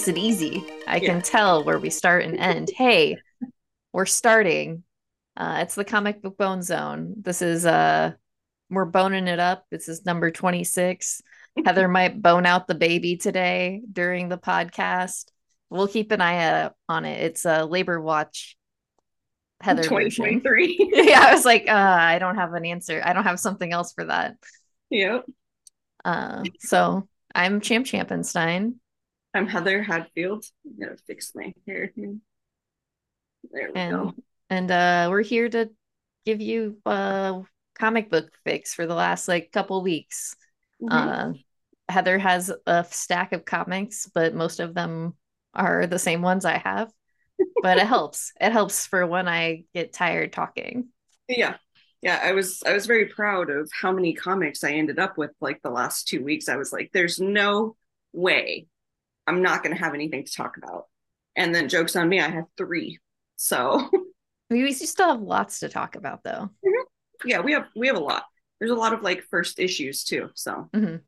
makes it easy. I Yeah. can tell where we start and end. Hey, we're starting. Uh, it's the comic book bone zone. This is uh we're boning it up. This is number 26. Heather might bone out the baby today during the podcast. We'll keep an eye out on it. It's a labor watch Heather 2023. yeah, I was like, uh, I don't have an answer. I don't have something else for that. yep. Uh, so I'm Champ Champenstein. I'm Heather Hadfield. I'm gonna fix my hair here. There we and go. and uh we're here to give you a comic book fix for the last like couple weeks Mhm. uh heather has a stack of comics but most of them are the same ones i have but it helps it helps for when i get tired talking yeah. Yeah, I was I was very proud of how many comics I ended up with like the last two weeks. I was like, there's no way I'm not gonna have anything to talk about. And then jokes on me, I have three. So we still have lots to talk about though yeah, we have we have a lot. There's a lot of like first issues too. So Mhm.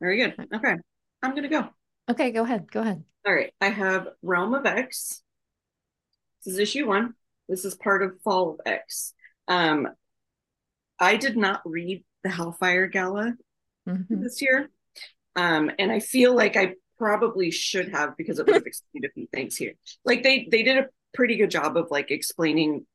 very good. Okay. I'm gonna go. okay go ahead go ahead All right. I have Realm of X. This is issue one. This is part of Fall of X. Um, I did not read the Hellfire Gala Mhm. this year. Um, and I feel like I probably should have because it would have explained a few things here. Like they they did a pretty good job of like explaining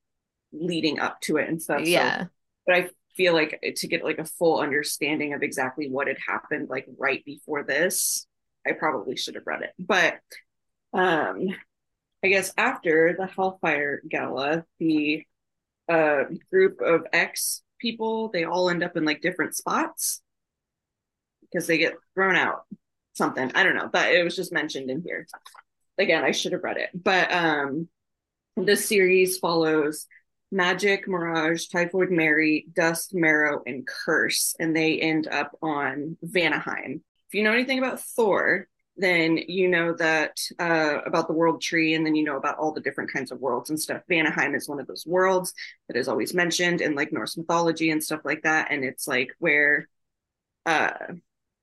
leading up to it and stuff. So- yeah but I feel like to get like a full understanding of exactly what had happened like right before this, I probably should have read it. But um I guess after the Hellfire Gala, the uh group of X people, they all end up in like different spots because they get thrown out. Something. I don't know, but it was just mentioned in here. Again, I should have read it. But um this series follows Magik, Mirage, Typhoid Mary, Dust, Marrow, and Curse, and they end up on Vanaheim. If you know anything about Thor, then you know that uh, about the world tree, and then you know about all the different kinds of worlds and stuff. Vanaheim is one of those worlds that is always mentioned in like Norse mythology and stuff like that, and it's like where uh,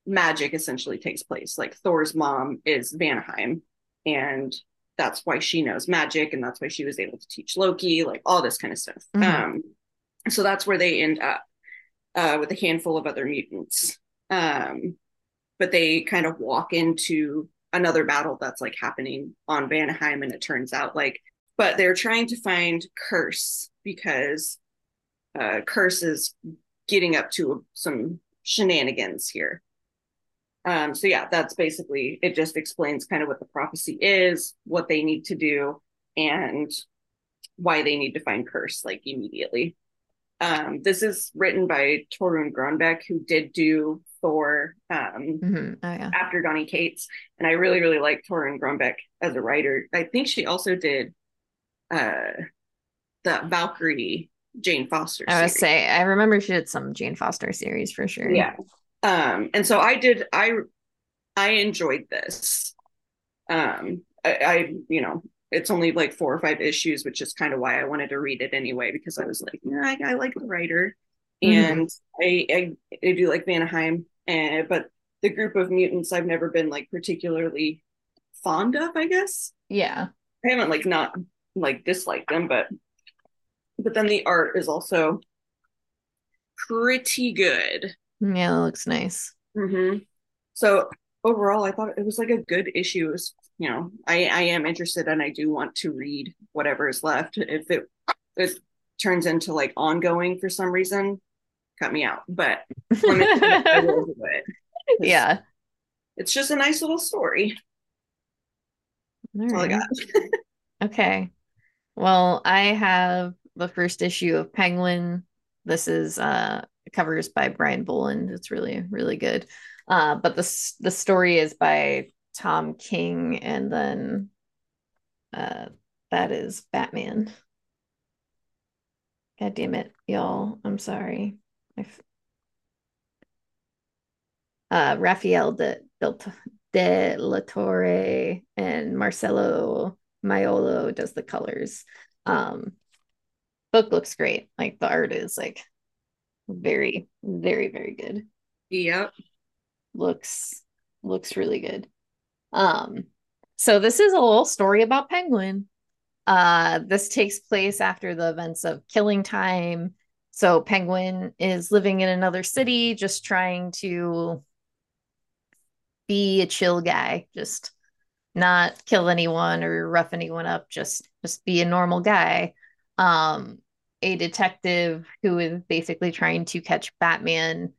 magic essentially takes place. Like Thor's mom is Vanaheim, and that's why she knows magic and that's why she was able to teach Loki, like all this kind of stuff. Mhm. Um, so that's where they end up uh, with a handful of other mutants. Um, but they kind of walk into another battle that's like happening on Vanaheim, and it turns out like, but they're trying to find Curse because uh, Curse is getting up to some shenanigans here. Um, so yeah, that's basically it. Just explains kind of what the prophecy is, what they need to do, and why they need to find Curse like immediately. Um, this is written by Torunn Grønbekk, who did do Thor um, Mhm. oh yeah after Donny Cates, and I really really like Torunn Grønbekk as a writer. I think she also did uh, the Valkyrie Jane Foster. i would series. say i remember she did some jane foster series for sure yeah um and so i did i i enjoyed this. Um I, I you know it's only like four or five issues which is kind of why i wanted to read it anyway because i was like yeah, I, I like the writer. Mhm. and I, I i do like vanaheim and but the group of mutants i've never been like particularly fond of i guess. Yeah. I haven't like not like disliked them but but then the art is also pretty good yeah it looks nice hmm So overall, I thought it was like a good issue. It was, you know, I I am interested and I do want to read whatever is left. If it it turns into like ongoing for some reason, cut me out. But it- I will do it. Yeah it's just a nice little story. That's all I got. Okay. Well, I have the first issue of Penguin. This is uh covers by Brian Bolland. It's really, really good. Uh, but the the story is by Tom King, and then uh that is Batman. God damn it, y'all. I'm sorry. I f- uh Raphael de, Del, de la Torre and Marcelo Maiolo does the colors. Um, book looks great. Like the art is like very, very, very good. Yep. Looks looks really good. Um, so this is a little story about Penguin. Uh, this takes place after the events of Killing Time. So Penguin is living in another city, just trying to be a chill guy, just not kill anyone or rough anyone up, just just be a normal guy. Um, a detective who is basically trying to catch Batman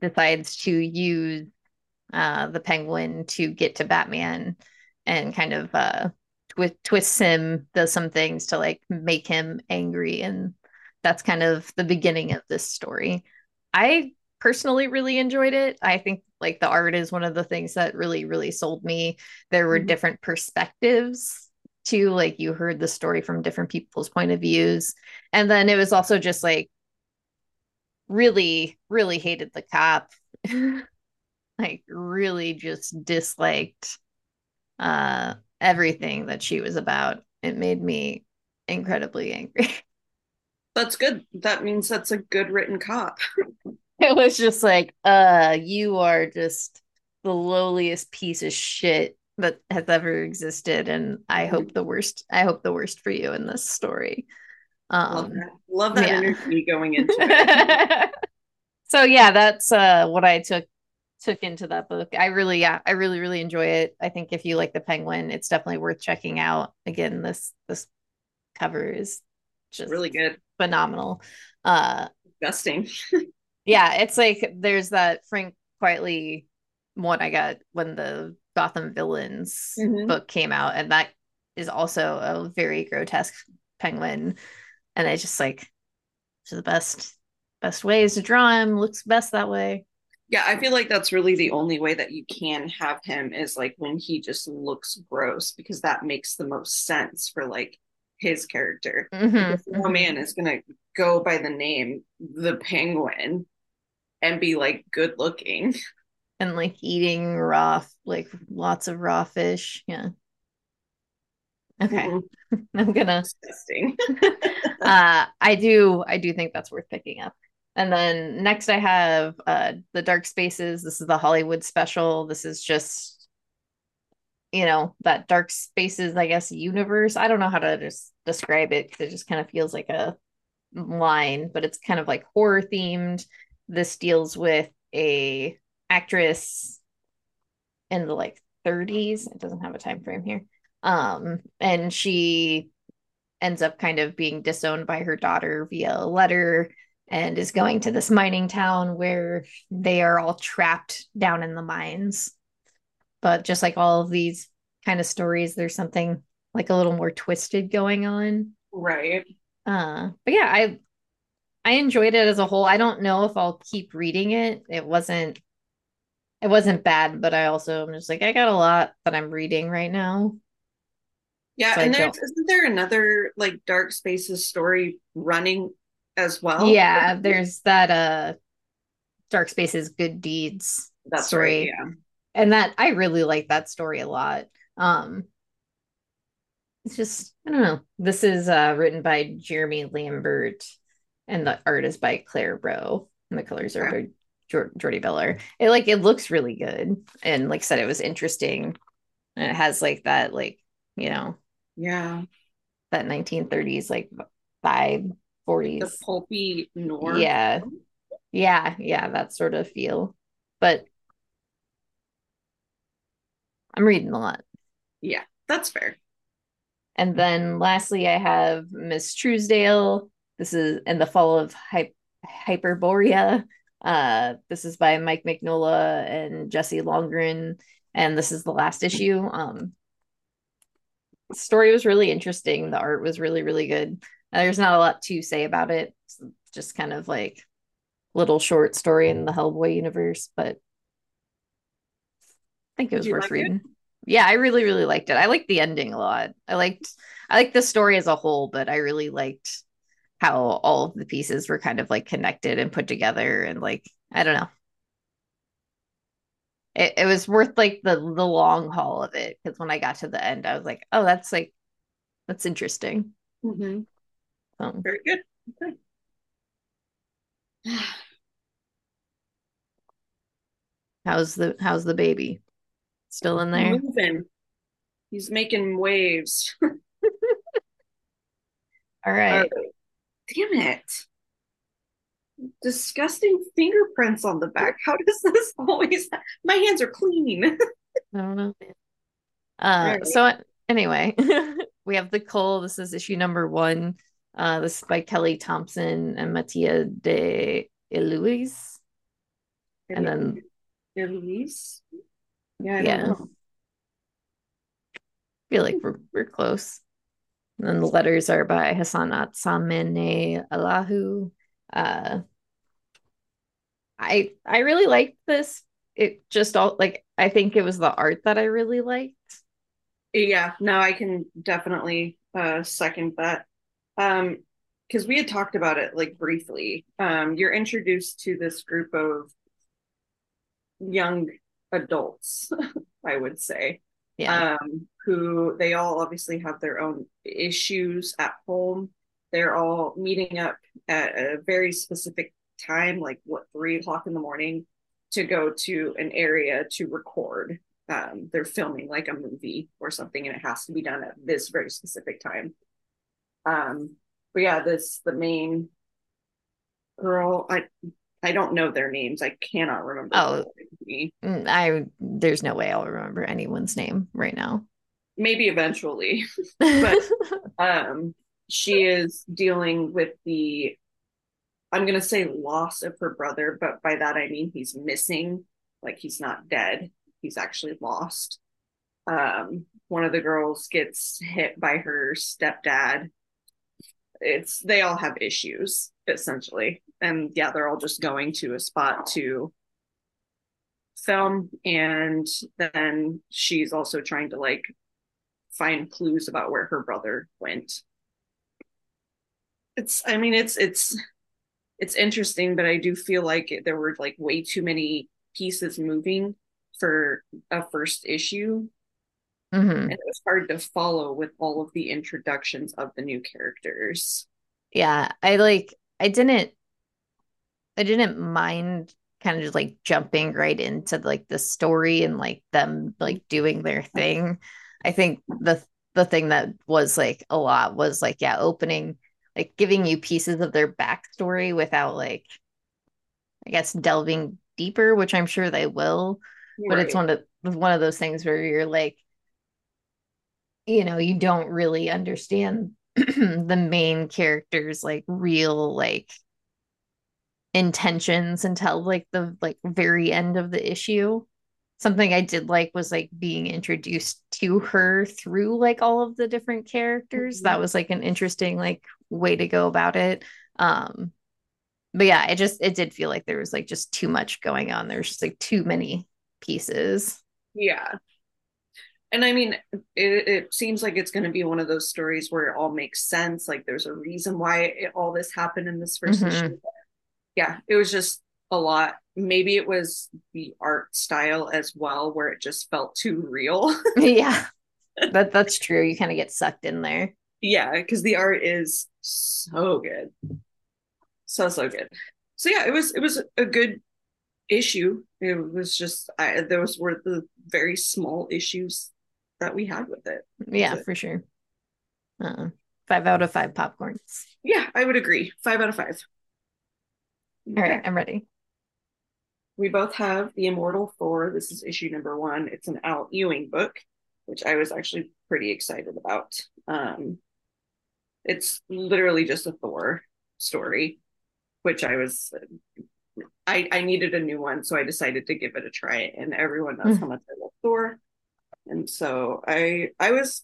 decides to use uh, the penguin to get to Batman and kind of uh, twi- twists him, does some things to like make him angry. And that's kind of the beginning of this story. I personally really enjoyed it. I think like the art is one of the things that really, really sold me. There were mm-hmm. different perspectives too. Like you heard the story from different people's point of views. And then it was also just like really, really hated the cop. like really just disliked uh everything that she was about. It made me incredibly angry. That's good. That means that's a good written cop. it was just like, uh, you are just the lowliest piece of shit that has ever existed and i hope the worst i hope the worst for you in this story. Um love that, love that yeah. energy going into it. So yeah that's uh what i took took into that book. I really yeah i really really enjoy it. I think if you like the penguin it's definitely worth checking out. Again this this cover is just really good. phenomenal. Uh disgusting. yeah it's like there's that frank quitely one i got when the Gotham Villains mm-hmm. book came out, and that is also a very grotesque penguin. And I just like to the best best ways to draw him looks best that way. Yeah, I feel like that's really the only way that you can have him is like when he just looks gross because that makes the most sense for like his character. Mm-hmm. No mm-hmm. man is gonna go by the name the penguin and be like good looking. And like eating raw like lots of raw fish yeah. Okay. Mm-hmm. i'm gonna disgusting. Uh i do i do think that's worth picking up. And then next i have uh the dark spaces. This is the hollywood special. This is just you know that dark spaces i guess universe. I don't know how to just describe it because it just kind of feels like a line but it's kind of like horror themed this deals with a actress in the like 30s. It doesn't have a time frame here. Um, and she ends up kind of being disowned by her daughter via a letter and is going to this mining town where they are all trapped down in the mines. But just like all of these kind of stories, there's something like a little more twisted going on. Right. Uh, but yeah, I I enjoyed it as a whole. I don't know if I'll keep reading it. It wasn't it wasn't bad, but I also am just like I got a lot that I'm reading right now. Yeah, so and there's isn't there another like Dark Spaces story running as well? Yeah, there's that uh Dark Spaces Good Deeds That's story. Right, yeah. And that I really like that story a lot. Um it's just I don't know. This is uh written by Jeremy Lambert and the art is by Claire Roe. And the colors are by Jordie Bellaire. It like it looks really good, and like I said, it was interesting. And it has like that, like you know, yeah, that 1930s like vibe, 40s, the pulpy noir. Yeah, yeah, yeah, that sort of feel. But I'm reading a lot. Yeah, that's fair. And then lastly, I have Miss Truesdale. This is in the fall of Hy- Hyperborea. Uh, this is by Mike Mignola and Jesse Lonergan, and this is the last issue. Um, story was really interesting. The art was really, really good. Uh, there's not a lot to say about it. It's just kind of like little short story in the Hellboy universe, but I think it was worth like reading. It? Yeah, I really, really liked it. I liked the ending a lot. I liked I liked the story as a whole, but I really liked how all of the pieces were kind of like connected and put together and like I don't know. It, it was worth like the the long haul of it because when I got to the end, I was like, oh, that's like that's interesting. Mm-hmm. Um, Very good. Okay. how's the how's the baby? still in there. Moving. He's making waves. All right. Uh, damn it. Disgusting fingerprints on the back. How does this always my hands are clean? I don't know. Uh Right. so anyway, we have the Cull. This is issue number one. Uh this is by Kelly Thompson and Mattia De Iulis. And then Elise? Yeah, I Yeah. know. feel like we're we're close. And the letters are by Hassanat Samene Allahu. Uh, I I really liked this. It just all like I think it was the art that I really liked. Yeah, no, I can definitely uh second that. Um, because we had talked about it like briefly. Um, you're introduced to this group of young adults, I would say. Yeah. um, who they all obviously have their own issues at home. They're all meeting up at a very specific time, like what, three o'clock in the morning, to go to an area to record. Um, they're filming like a movie or something, and it has to be done at this very specific time. Um, but yeah, this the main girl. I I don't know their names. I cannot remember. Oh. Mm, I there's no way I'll remember anyone's name right now. Maybe eventually. But- um she is dealing with the i'm going to say loss of her brother but by that i mean he's missing like he's not dead he's actually lost um one of the girls gets hit by her stepdad it's they all have issues essentially and yeah they're all just going to a spot to film and then she's also trying to like find clues about where her brother went it's i mean it's it's it's interesting but i do feel like there were like way too many pieces moving for a first issue Mhm. and it was hard to follow with all of the introductions of the new characters Yeah, I like I didn't I didn't mind kind of just like jumping right into like the story and like them like doing their thing. I think the the thing that was like a lot was like yeah, opening like giving you pieces of their backstory without like I guess delving deeper, which I'm sure they will, but it's one of one of those things where you're like you know, you don't really understand the main character's like real like intentions until like the like very end of the issue. Something I did like was like being introduced to her through like all of the different characters. That Mhm. was like an interesting like way to go about it. Um but yeah, it just it did feel like there was like just too much going on. There's just like too many pieces. yeah and i mean it, it seems like it's going to be one of those stories where it all makes sense like there's a reason why it, all this happened in this 1st Mhm. issue yeah it was just a lot maybe it was the art style as well where it just felt too real yeah. That that's true. You kind of get sucked in there. yeah because the art is so good so so good so yeah it was it was a good issue it was just I, those were the very small issues that we had with it Yeah, it. for sure. Uh, five out of five popcorns. yeah i would agree five out of five All right, I'm ready. We both have the immortal thor. This is issue number one. It's an al ewing book which i was actually pretty excited about. Um it's literally just a thor story which i was i i needed a new one so i decided to give it a try and everyone knows Mm. how much i love thor. And so i i was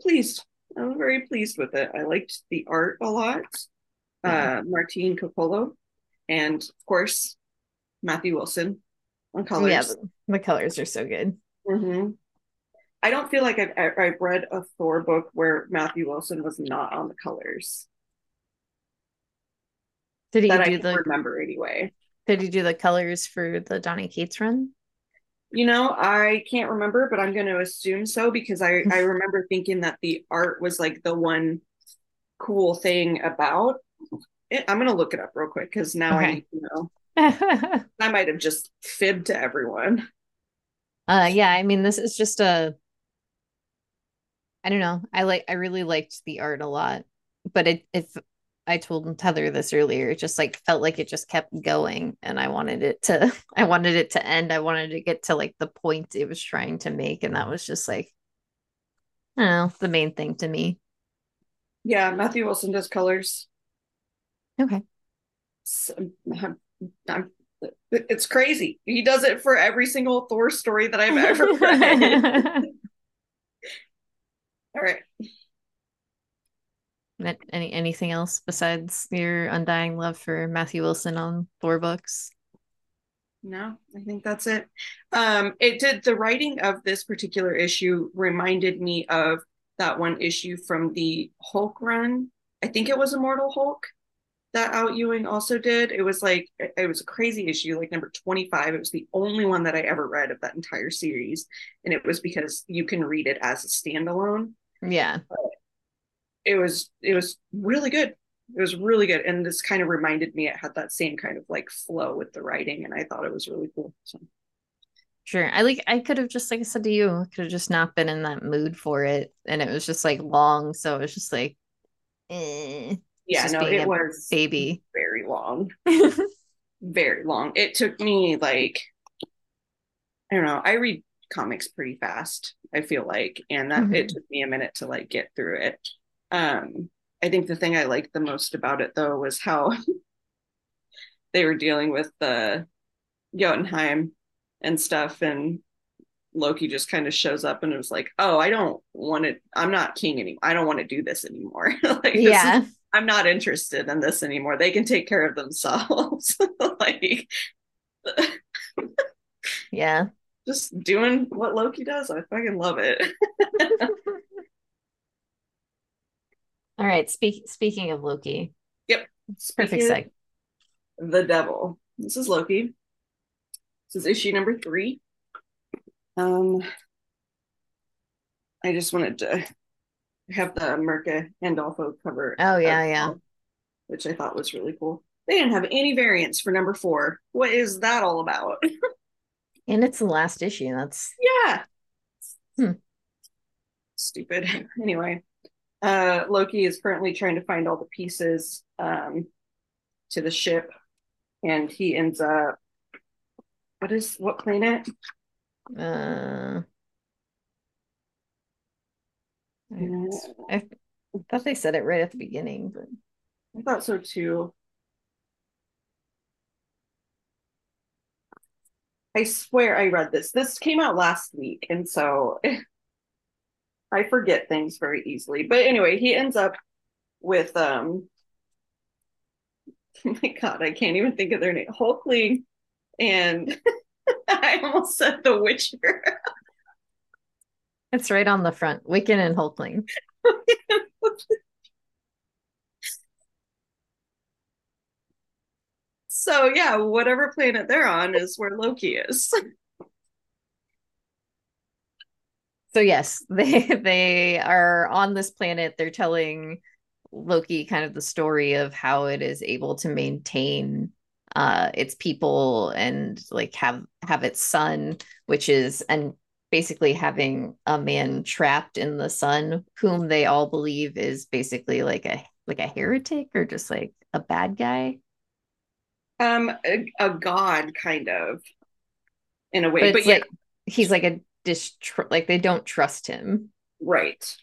pleased. I was very pleased with it. I liked the art a lot Yeah. uh martine Cóccolo, and of course matthew wilson on colors Yeah, the, colors are so good. Mhm. I don't feel like I've I've read a Thor book where Matthew Wilson was not on the colors Did he I do can the remember anyway. did he do the colors for the Donny Cates run? You know, I can't remember, but I'm going to assume so because I I remember thinking that the art was like the one cool thing about it. I'm going to look it up real quick because now I need to know. I might have just fibbed to everyone. Uh yeah, I mean this is just a I don't know. I like I really liked the art a lot. But it if I told Heather this earlier, it just like felt like it just kept going and I wanted it to I wanted it to end. I wanted to get to like the point it was trying to make and that was just like I know, the main thing to me. Yeah, Matthew Wilson does colors. Okay. So, I'm, it's crazy. He does it for every single Thor story that I've ever read. All right. Any anything else besides your undying love for Matthew Wilson on Thor books? No, I think that's it. Um, it did the writing of this particular issue reminded me of that one issue from the Hulk run. I think it was Immortal Hulk that Al Ewing also did. It was like it was a crazy issue, like number 25. It was the only one that I ever read of that entire series. And it was because you can read it as a standalone. Yeah. But it was it was really good. It was really good. And this kind of reminded me it had that same kind of like flow with the writing. And I thought it was really cool. So Sure. I like I could have just like I said to you, I could have just not been in that mood for it. And it was just like long. So it was just like eh. Yeah, no, it was baby. Very long. very long. It took me like I don't know. I read comics pretty fast, I feel like. And that mm-hmm. it took me a minute to like get through it. Um, I think the thing I liked the most about it though was how they were dealing with the Jotunheim and stuff and Loki just kind of shows up and it was like, "Oh, I don't want to I'm not king anymore. I don't want to do this anymore." like Yeah. Is, I'm not interested in this anymore. They can take care of themselves. like Yeah. Just doing what Loki does. I fucking love it. All right. Speak, speaking of Loki. Yep. Perfect seg. The devil. This is Loki. This is issue number three. Um, I just wanted to have the Mirka Andolfo cover. Oh yeah, yeah. Which I thought was really cool. They didn't have any variants for number four. What is that all about? and it's the last issue. That's yeah. Hmm. Stupid. Anyway, uh, Loki is currently trying to find all the pieces um, to the ship, and he ends up. What is what planet? Uh, I thought they said it right at the beginning, but I thought so too. I swear I read this. This came out last week, and so I forget things very easily. But anyway, he ends up with um oh my god, I can't even think of their name. Hulkling and I almost said the Witcher. It's right on the front. Wiccan and Hulkling. so yeah, whatever planet they're on is where Loki is. so yes, they they are on this planet. They're telling Loki kind of the story of how it is able to maintain uh its people and like have have its sun, which is and basically having a man trapped in the sun whom they all believe is basically like a like a heretic or just like a bad guy um a, a god kind of in a way but, but yeah like, he's like a distr- like they don't trust him. Right.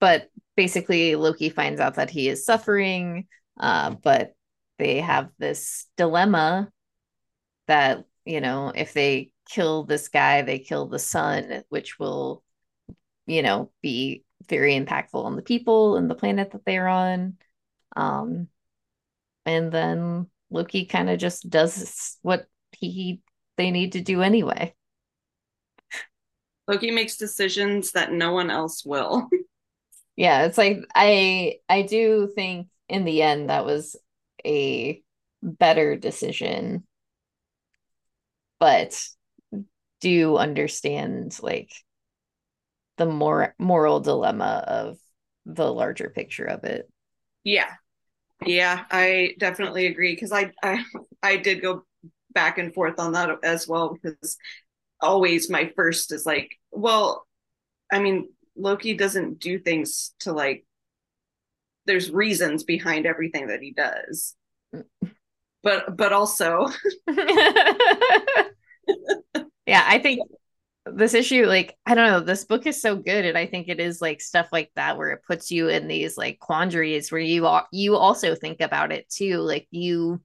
But basically Loki finds out that he is suffering, uh, but they have this dilemma that, you know, if they kill this guy, they kill the sun, which will, you know, be very impactful on the people and the planet that they're on. Um, and then Loki kind of just does what he they need to do anyway. Loki makes decisions that no one else will. yeah, it's like I I do think in the end that was a better decision. But do understand like the more moral dilemma of the larger picture of it. Yeah. Yeah, I definitely agree because I, I I did go back and forth on that as well because always my first is like, well, I mean, Loki doesn't do things to like there's reasons behind everything that he does. Mm. But but also Yeah, I think this issue like I don't know, this book is so good and I think it is like stuff like that where it puts you in these like quandaries where you you also think about it too, like you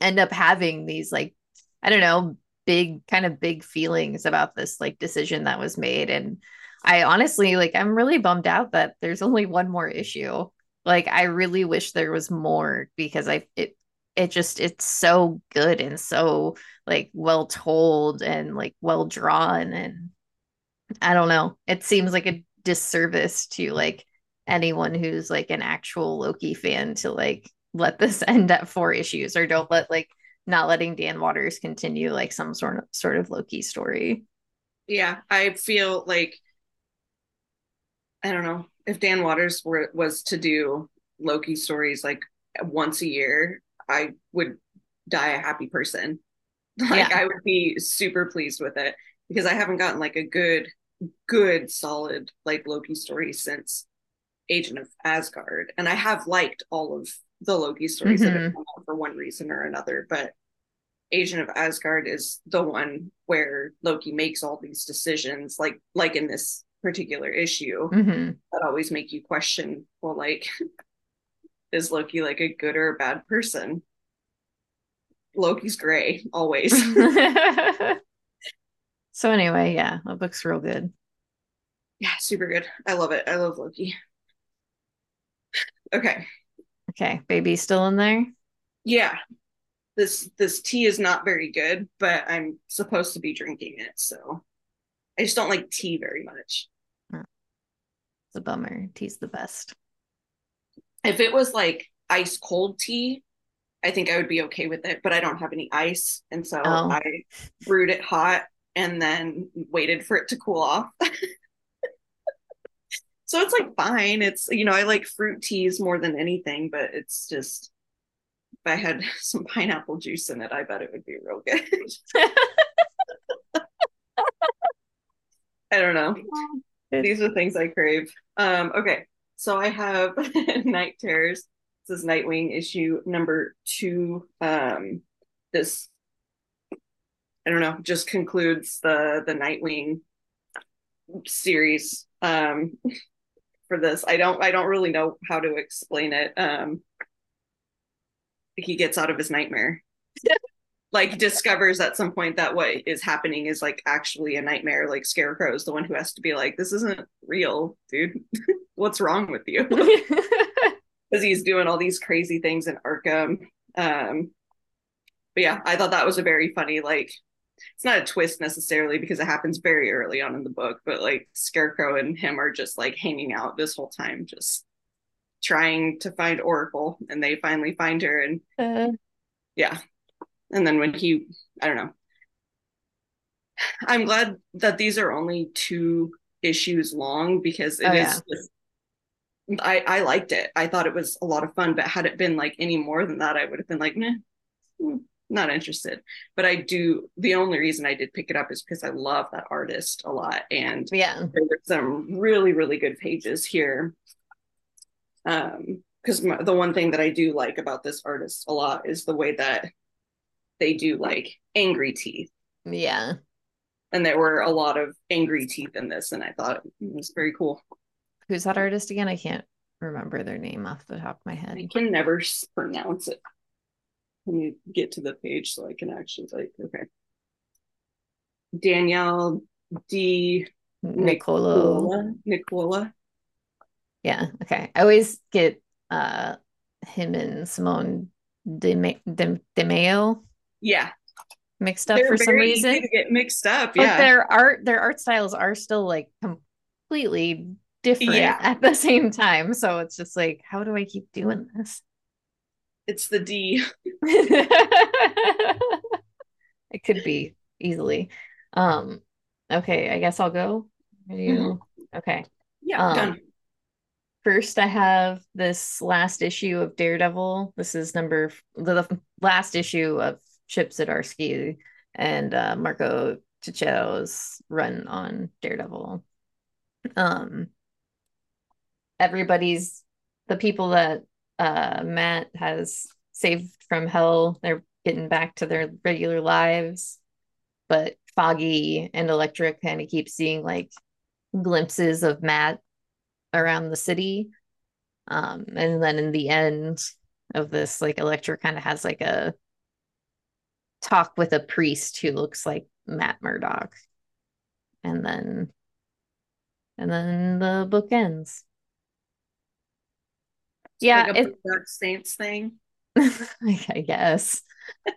end up having these like I don't know, big kind of big feelings about this like decision that was made and I honestly like I'm really bummed out that there's only one more issue. Like I really wish there was more because I it it just it's so good and so like well told and like well drawn and I don't know. It seems like a disservice to like anyone who's like an actual Loki fan to like let this end at four issues or don't let like not letting Dan Watters continue like some sort of sort of Loki story. Yeah, I feel like I don't know if Dan Watters were was to do Loki stories like once a year, I would die a happy person. Like yeah. I would be super pleased with it because I haven't gotten like a good, good, solid like Loki story since Agent of Asgard, and I have liked all of the Loki stories mm-hmm. that have mm-hmm. come out for one reason or another, but Agent of Asgard is the one where Loki makes all these decisions, like like in this particular issue, mm-hmm. that always make you question, well, like, is Loki like a good or a bad person? Loki's gray always. so anyway, yeah, that book's real good. Yeah, super good. I love it. I love Loki. Okay. Okay, baby still in there? Yeah. This this tea is not very good, but I'm supposed to be drinking it, so I just don't like tea very much. Hmm. It's a bummer. Tea's the best. If it was like ice cold tea, I think I would be okay with it, but I don't have any ice. And so oh. I brewed it hot and then waited for it to cool off. so it's like fine. It's, you know, I like fruit teas more than anything, but it's just, if I had some pineapple juice in it, I bet it would be real good. I don't know. These are things I crave. Um, okay. So I have Night Terrors is Nightwing issue number two. Um, this I don't know, just concludes the the Nightwing series um, for this. I don't I don't really know how to explain it. Um, he gets out of his nightmare. like discovers at some point that what is happening is like actually a nightmare. Like Scarecrow is the one who has to be like, "This isn't real, dude. What's wrong with you?" because he's doing all these crazy things in Arkham. Um, but yeah, I thought that was a very funny like. It's not a twist necessarily because it happens very early on in the book, but like Scarecrow and him are just like hanging out this whole time, just trying to find Oracle, and they finally find her, and uh. yeah, and then when he, I don't know. I'm glad that these are only two issues long because it oh, is yeah. just I I liked it. I thought it was a lot of fun, but had it been like any more than that, I would have been like, nah, hmm, not interested. But I do. The only reason I did pick it up is because I love that artist a lot, and yeah, there were some really really good pages here. Um, because the one thing that I do like about this artist a lot is the way that they do like angry teeth. Yeah. And there were a lot of angry teeth in this, and I thought it was very cool. Who's that artist again? I can't remember their name off the top of my head. I can never pronounce it. Let me get to the page so I can actually like okay. Daniele Di Nicuolo. Nicola. Yeah, okay. I always get uh him and Simone De, De, Di Meo. Yeah. Mixed up They're for some reason. get mixed up. But yeah. their art their art styles are still like completely different yeah. at the same time. So it's just like, how do I keep doing this? It's the D. it could be easily. Um, okay, I guess I'll go. Are you mm-hmm. okay? Yeah, um, done. First, I have this last issue of Daredevil. This is number the, the last issue of Chip Zdarsky and uh, Marco Checchetto's run on Daredevil. Um, everybody's the people that uh, Matt has saved from hell. They're getting back to their regular lives, but Foggy and Elektra kind of keep seeing like glimpses of Matt around the city. Um, and then in the end of this, like Elektra kind of has like a talk with a priest who looks like Matt Murdock. And then and then the book ends. Yeah, like a Boondock Saints thing. I guess.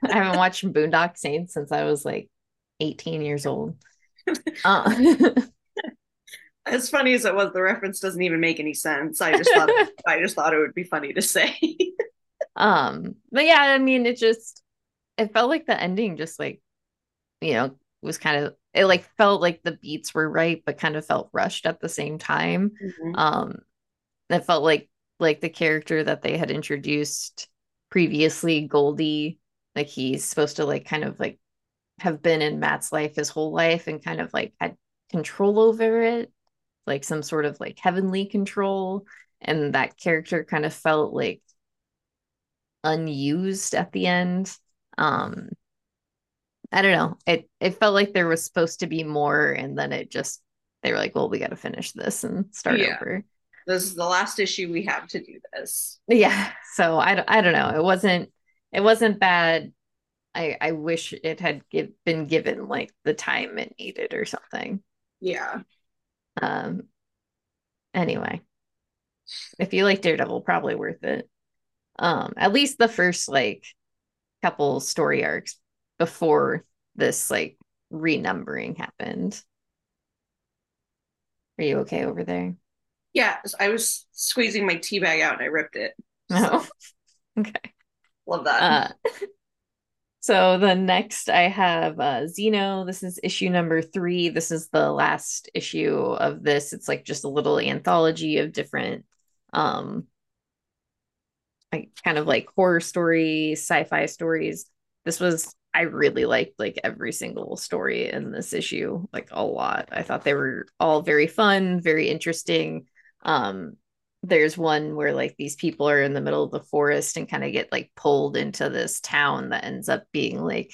I haven't watched Boondock Saints since I was like 18 years old. Uh, as funny as it was, the reference doesn't even make any sense. I just thought I just thought it would be funny to say. um, but yeah, I mean, it just it felt like the ending just like you know was kind of it like felt like the beats were right, but kind of felt rushed at the same time. Mm-hmm. Um, it felt like like the character that they had introduced previously, Goldie, like he's supposed to like kind of like have been in Matt's life his whole life and kind of like had control over it, like some sort of like heavenly control. And that character kind of felt like unused at the end. Um I don't know. It it felt like there was supposed to be more and then it just they were like, well, we got to finish this and start yeah. over. This is the last issue we have to do this. Yeah. So I, I don't know. It wasn't it wasn't bad I I wish it had give, been given like the time it needed or something. Yeah. Um. Anyway, if you like Daredevil, probably worth it. Um, at least the first like couple story arcs before this like renumbering happened. Are you okay over there? Yeah, I was squeezing my tea bag out and I ripped it. Oh, okay. Love that. Uh, so the next I have uh, Xeno. This is issue number three. This is the last issue of this. It's like just a little anthology of different, um, like kind of like horror stories, sci-fi stories. This was I really liked like every single story in this issue, like a lot. I thought they were all very fun, very interesting. Um, there's one where like these people are in the middle of the forest and kind of get like pulled into this town that ends up being like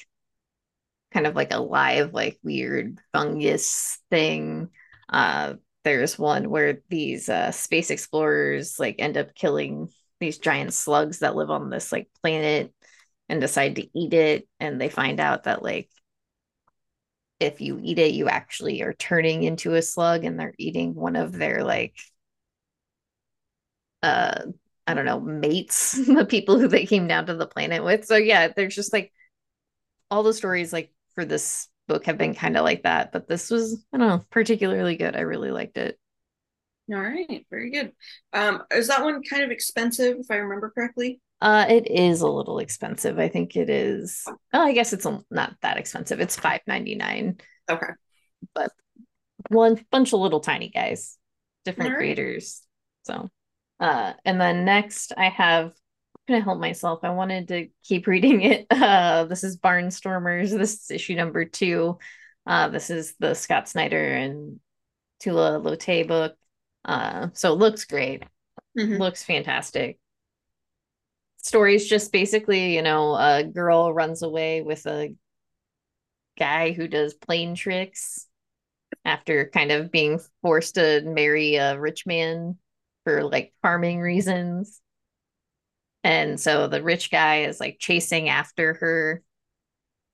kind of like a live like weird fungus thing. Uh there's one where these uh space explorers like end up killing these giant slugs that live on this like planet and decide to eat it. And they find out that like if you eat it you actually are turning into a slug and they're eating one of their like uh I don't know, mates, the people who they came down to the planet with. So yeah, there's just like all the stories like for this book have been kind of like that, but this was I don't know, particularly good. I really liked it. All right, very good. Um, is that one kind of expensive if I remember correctly? Uh, it is a little expensive. I think it is. Oh, I guess it's not that expensive. It's five ninety nine. Okay, but one bunch of little tiny guys, different right. creators. So uh, and then next I have I'm gonna help myself. I wanted to keep reading it. Uh, this is Barnstormers. This is issue number two. Uh, this is the Scott Snyder and Tula Lotay book. Uh, so it looks great. Mm-hmm. Looks fantastic. Story's just basically, you know, a girl runs away with a guy who does plane tricks after kind of being forced to marry a rich man for like farming reasons. And so the rich guy is like chasing after her.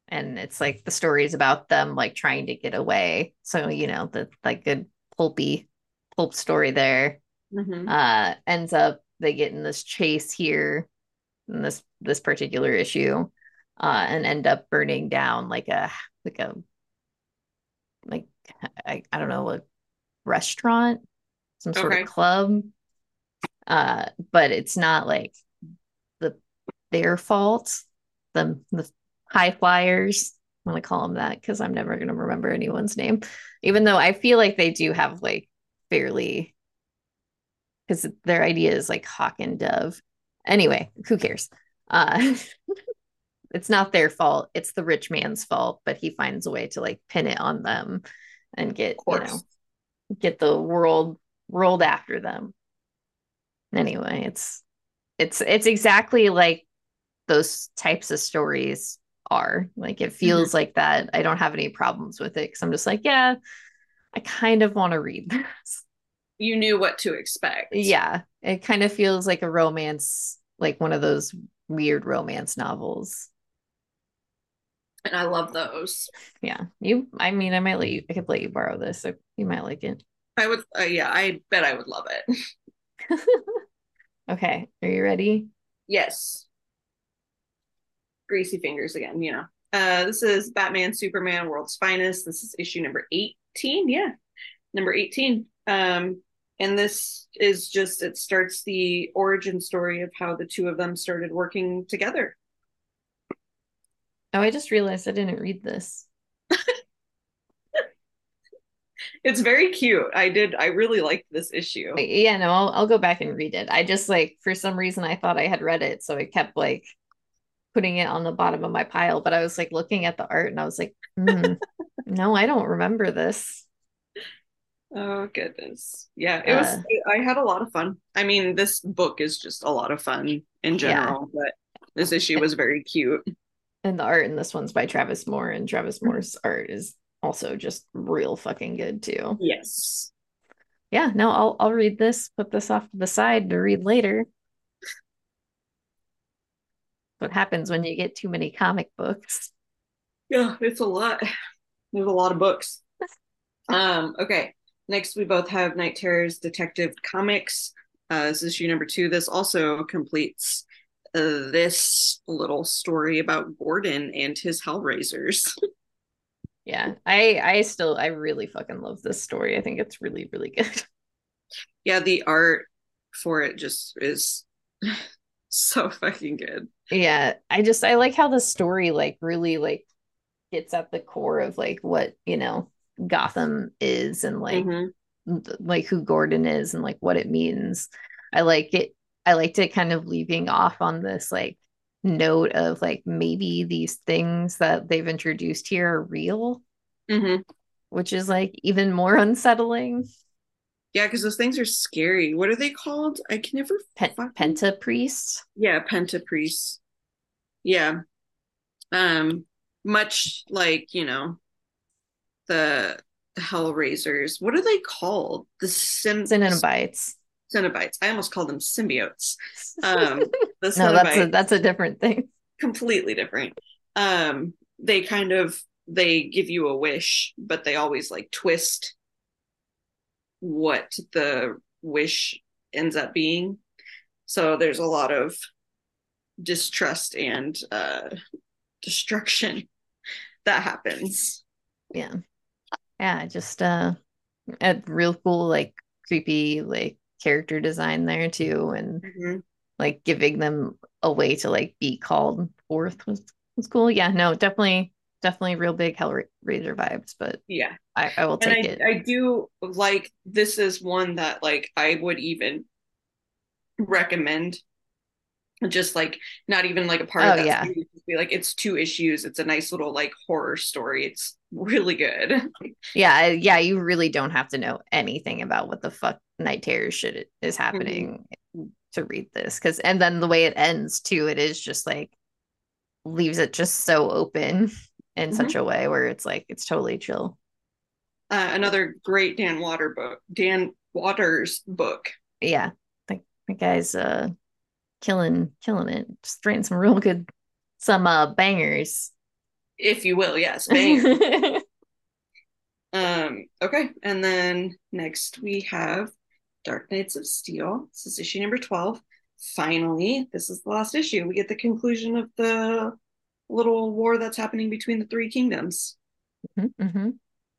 And it's like the stories about them like trying to get away. So, you know, the like good pulpy pulp story there. Mm-hmm. Uh ends up they get in this chase here in this this particular issue, uh, and end up burning down like a like a like I, I don't know, a restaurant, some sort okay. of club uh, but it's not like the their fault. The the high flyers, I'm gonna call them that because I'm never gonna remember anyone's name, even though I feel like they do have like fairly because their idea is like hawk and dove. Anyway, who cares? Uh, it's not their fault. It's the rich man's fault, but he finds a way to like pin it on them and get, you know, get the world rolled after them. Anyway, it's it's it's exactly like those types of stories are. Like it feels mm-hmm. like that. I don't have any problems with it because I'm just like, yeah, I kind of want to read this. You knew what to expect. Yeah. It kind of feels like a romance, like one of those weird romance novels. And I love those. Yeah. You, I mean, I might let you, I could let you borrow this. So you might like it. I would, uh, yeah, I bet I would love it. okay. Are you ready? Yes. Greasy fingers again, you know. Uh, this is Batman Superman World's Finest. This is issue number 18. Yeah. Number 18. Um, and this is just it starts the origin story of how the two of them started working together oh i just realized i didn't read this it's very cute i did i really liked this issue yeah no I'll, I'll go back and read it i just like for some reason i thought i had read it so i kept like putting it on the bottom of my pile but i was like looking at the art and i was like mm, no i don't remember this Oh goodness. Yeah, it uh, was I had a lot of fun. I mean, this book is just a lot of fun in general, yeah. but this issue was very cute. And the art in this one's by Travis Moore and Travis mm-hmm. Moore's art is also just real fucking good too. Yes. Yeah, no, I'll I'll read this, put this off to the side to read later. What happens when you get too many comic books? Yeah, it's a lot. There's a lot of books. um, okay. Next, we both have Night Terrors Detective Comics. Uh, this is issue number two. This also completes uh, this little story about Gordon and his Hellraisers. yeah, I I still I really fucking love this story. I think it's really really good. Yeah, the art for it just is so fucking good. Yeah, I just I like how the story like really like gets at the core of like what you know Gotham is and like mm-hmm. like who Gordon is and like what it means. I like it. I liked it kind of leaving off on this like note of like maybe these things that they've introduced here are real, mm-hmm. which is like even more unsettling. Yeah, because those things are scary. What are they called? I can never. Pen- Penta priest. Yeah, Penta priest. Yeah. Um, much like you know the Hellraisers. What are they called? The sim- Cenobites. Cenobites. I almost call them symbiotes. Um, the no, that's a, that's a different thing. Completely different. Um, they kind of they give you a wish, but they always like twist what the wish ends up being. So there's a lot of distrust and uh, destruction that happens. Yeah yeah just uh a real cool like creepy like character design there too and mm-hmm. Like giving them a way to like be called forth was was cool yeah no definitely definitely real big hellraiser vibes but yeah i, I will take I, it i do like this is one that like i would even recommend just like not even like a part oh, of that yeah. be like it's two issues it's a nice little like horror story it's really good yeah yeah you really don't have to know anything about what the fuck night terror shit is mm-hmm. happening mm-hmm. To read this because and then the way it ends too it is just like leaves it just so open in mm-hmm. such a way where it's like it's totally chill. Uh, another great dan water book Dan Watters book. Yeah that guy's uh killing killing it just writing some real good some uh bangers. If you will yes um okay and then next we have dark knights of steel this is issue number 12 finally this is the last issue we get the conclusion of the little war that's happening between the three kingdoms mm-hmm, mm-hmm.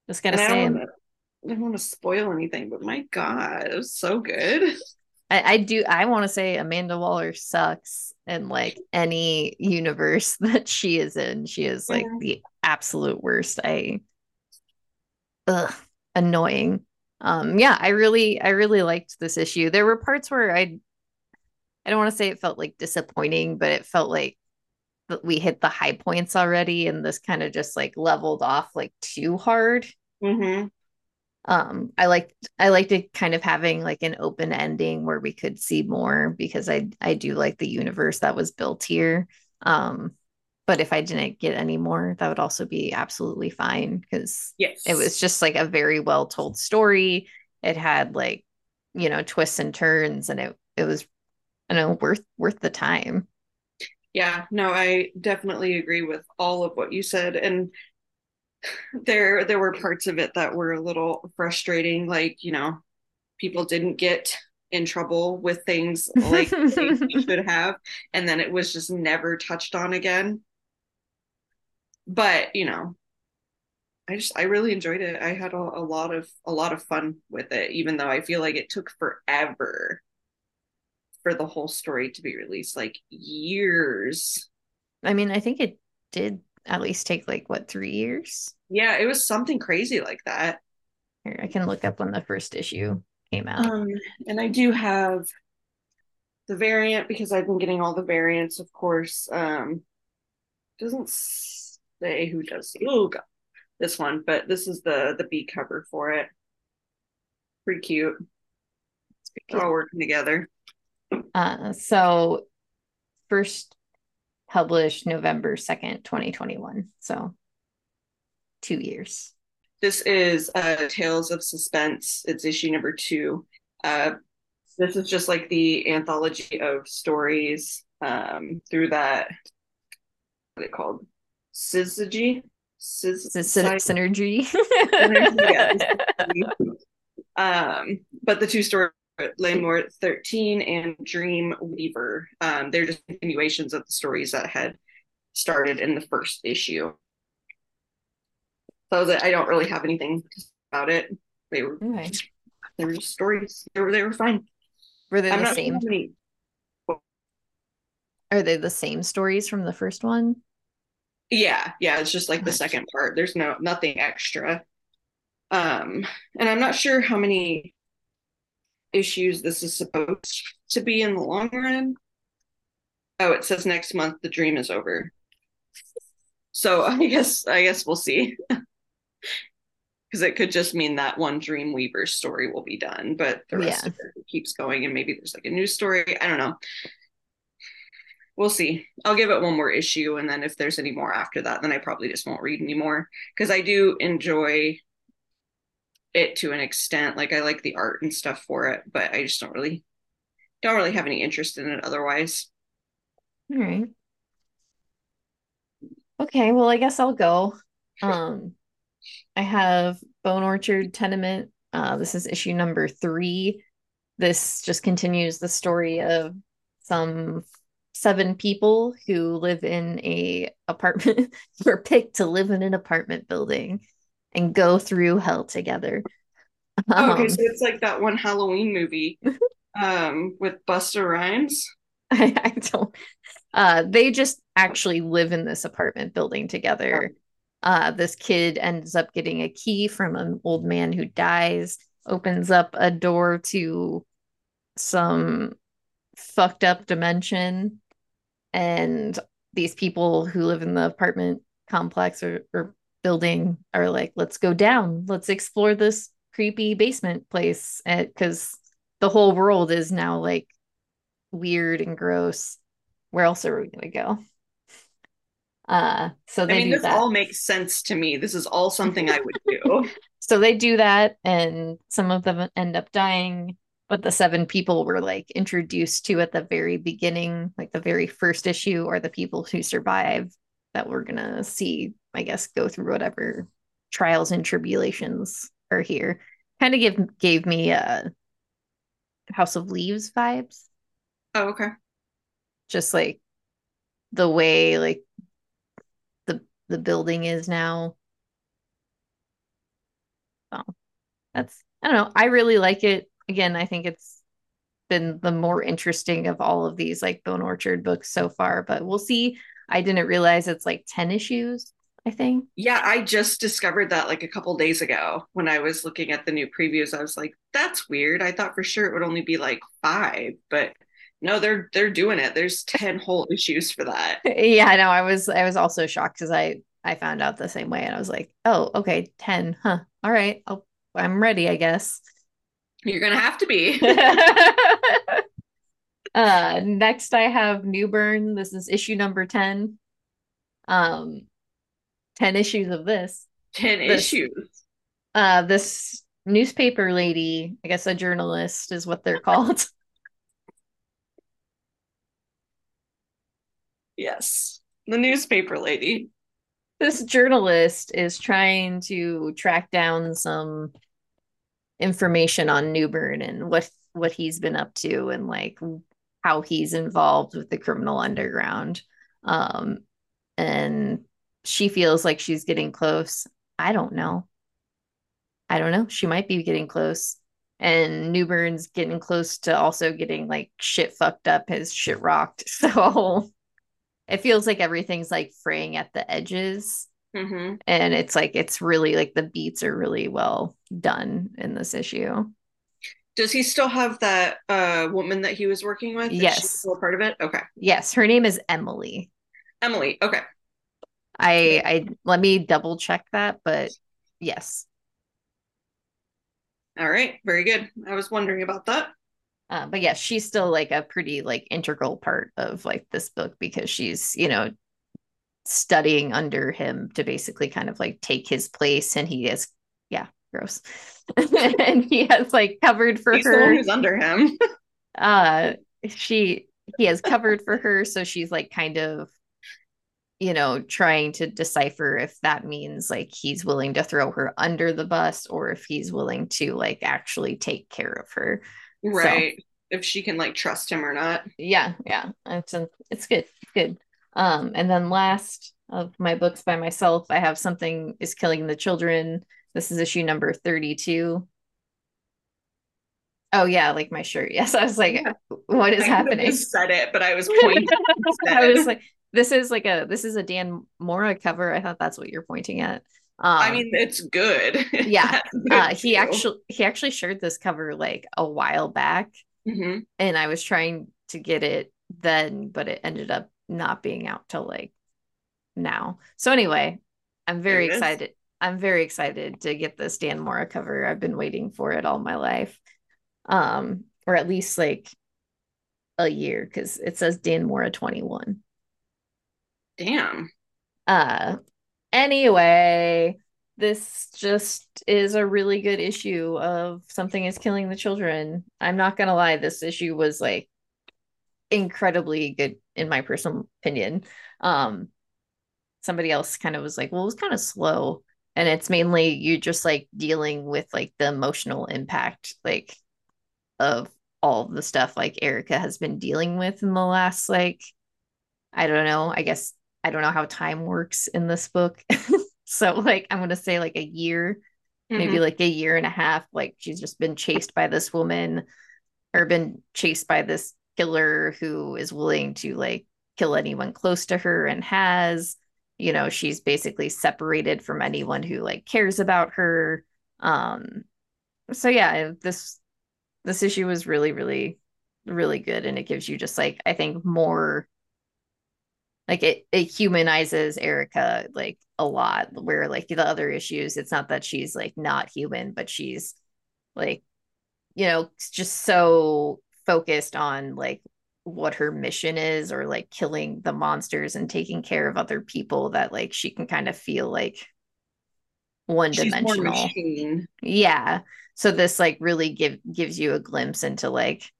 just gotta and say I don't, I don't want to spoil anything but my god it was so good I, I do I want to say Amanda Waller sucks in like any universe that she is in. She is like yeah. the absolute worst. I ugh, annoying. Um yeah, I really I really liked this issue. There were parts where I I don't want to say it felt like disappointing, but it felt like we hit the high points already and this kind of just like leveled off like too hard. Mm-hmm. Um, I liked I liked it kind of having like an open ending where we could see more because I I do like the universe that was built here. Um, but if I didn't get any more, that would also be absolutely fine because yes. it was just like a very well told story. It had like, you know, twists and turns and it it was I know worth worth the time. Yeah, no, I definitely agree with all of what you said. And there there were parts of it that were a little frustrating, like, you know, people didn't get in trouble with things like they should have and then it was just never touched on again but you know i just i really enjoyed it. I had a, a, lot of a lot of fun with it even though i feel like it took forever for the whole story to be released like years. I mean i think it did at least take like what three years? Yeah it was something crazy like that. Here, i can look up when the first issue came out. Um and i do have the variant because i've been getting all the variants of course. Um doesn't say who does god this one but this is the the b cover for it. Pretty cute. It's all working together. Uh so first published november 2nd 2021 so two years. This is uh tales of suspense. It's issue number two. Uh this is just like the anthology of stories um through that what are they called syzygy synergy um but the two stories Lamort 13 and Dream Weaver. Um, they're just continuations of the stories that had started in the first issue. So that I don't really have anything about it. They were okay. they were just stories. They were they were fine. Were they I'm the same? Many... Are they the same stories from the first one? Yeah, yeah, it's just like the second part. There's no nothing extra. Um, and I'm not sure how many issues this is supposed to be in the long run. Oh, it says next month the dream is over. So I guess I guess we'll see. Because it could just mean that one Dream Weaver story will be done, but the rest yeah. of it keeps going, and maybe there's like a new story. I don't know we'll see. I'll give it one more issue, and then if there's any more after that, then I probably just won't read anymore because I do enjoy it to an extent. Like I like the art and stuff for it, but I just don't really don't really have any interest in it otherwise. All right. Okay, well, I guess I'll go. Um, I have Bone Orchard Tenement. Uh, this is issue number three. This just continues the story of some seven people who live in a apartment were picked to live in an apartment building and go through hell together. Um, okay, so it's like that one Halloween movie um, with Busta Rhymes. I, I don't. Uh, they just actually live in this apartment building together. Uh, this kid ends up getting a key from an old man who dies, opens up a door to some fucked up dimension and these people who live in the apartment complex or, or building are like let's go down. Let's explore this creepy basement place because the whole world is now like weird and gross. Where else are we gonna go? Uh so they I mean, this that. all makes sense to me. This is all something i would do. So they do that and some of them end up dying but the seven people were like introduced to at the very beginning, like the very first issue, or the people who survive that we're gonna see, I guess, go through whatever trials and tribulations are here. Kind of give gave me a House of Leaves vibes. Oh, okay. Just like the way like the the building is now. Oh, that's I don't know. I really like it again, I think it's been the more interesting of all of these like Bone Orchard books so far, but we'll see. I didn't realize it's like 10 issues, I think. Yeah, I just discovered that like a couple days ago when I was looking at the new previews. I was like, that's weird. I thought for sure it would only be like five, but No, they're they're doing it. There's 10 whole issues for that. yeah, I know. I was I was also shocked because I I found out the same way and I was like, oh, okay, 10, huh? All right. I'll, I'm ready, I guess. You're gonna have to be. uh next I have Newburn. This is issue number 10. Um 10 issues of this. 10 This- issues. Uh this newspaper lady, I guess a journalist is what they're called. Yes. The newspaper lady. this journalist is trying to track down some information on Newburn and what what he's been up to and like how he's involved with the criminal underground. Um, and she feels like she's getting close. I don't know. I don't know. She might be getting close. And Newburn's getting close to also getting like shit fucked up, his shit rocked. So it feels like everything's like fraying at the edges hmm and it's like it's really like the beats are really well done in this issue Does he still have that uh woman that he was working with? Is Yes. still a part of it? Okay. yes her name is emily Emily. Okay. i i let me double check that but yes All right. Very good. I was wondering about that. uh, but yes she's still like a pretty like integral part of like this book because she's you know studying under him to basically kind of like take his place and he is yeah gross and he has like covered for He's her who's under him. uh she he has covered for her so she's like kind of you know trying to decipher if that means like he's willing to throw her under the bus or if he's willing to like actually take care of her right. If she can like trust him or not. yeah yeah it's a, it's good good um and then last of my books by myself i have something is killing the children this is issue number 32 oh yeah like my shirt yes i was like Yeah. what is I happening said it, but I was pointing. I was like, this is like a this is a Dan Mora cover. I thought that's what you're pointing at. Um, I mean, it's good. Yeah. Uh, he actually he actually shared this cover like a while back, Mhm. and I was trying to get it then, but it ended up not being out till like now. So anyway, I'm very There it is. excited. I'm very excited to get this Dan Mora cover. I've been waiting for it all my life. Um, or at least like a year because it says Dan Mora 21. Damn. Uh anyway, this just is a really good issue of something is killing the children. I'm not gonna lie, this issue was like incredibly good in my personal opinion. Um somebody else kind of was like, well, it was kind of slow. And it's mainly you just like dealing with like the emotional impact, like of all the stuff like Erica has been dealing with in the last like I don't know, I guess I don't know how time works in this book. so like I'm gonna say like a year, maybe Mhm. like a year and a half. Like she's just been chased by this woman or been chased by this killer who is willing to like kill anyone close to her and has, you know, she's basically separated from anyone who like cares about her. Um so yeah, this this issue was really, really, really good. And it gives you just like, I think more like it it humanizes Erica like a lot where like the other issues it's not that she's like not human but she's like you know just so focused on like what her mission is or like killing the monsters and taking care of other people that like she can kind of feel like one dimensional. yeah. So this like really give gives you a glimpse into like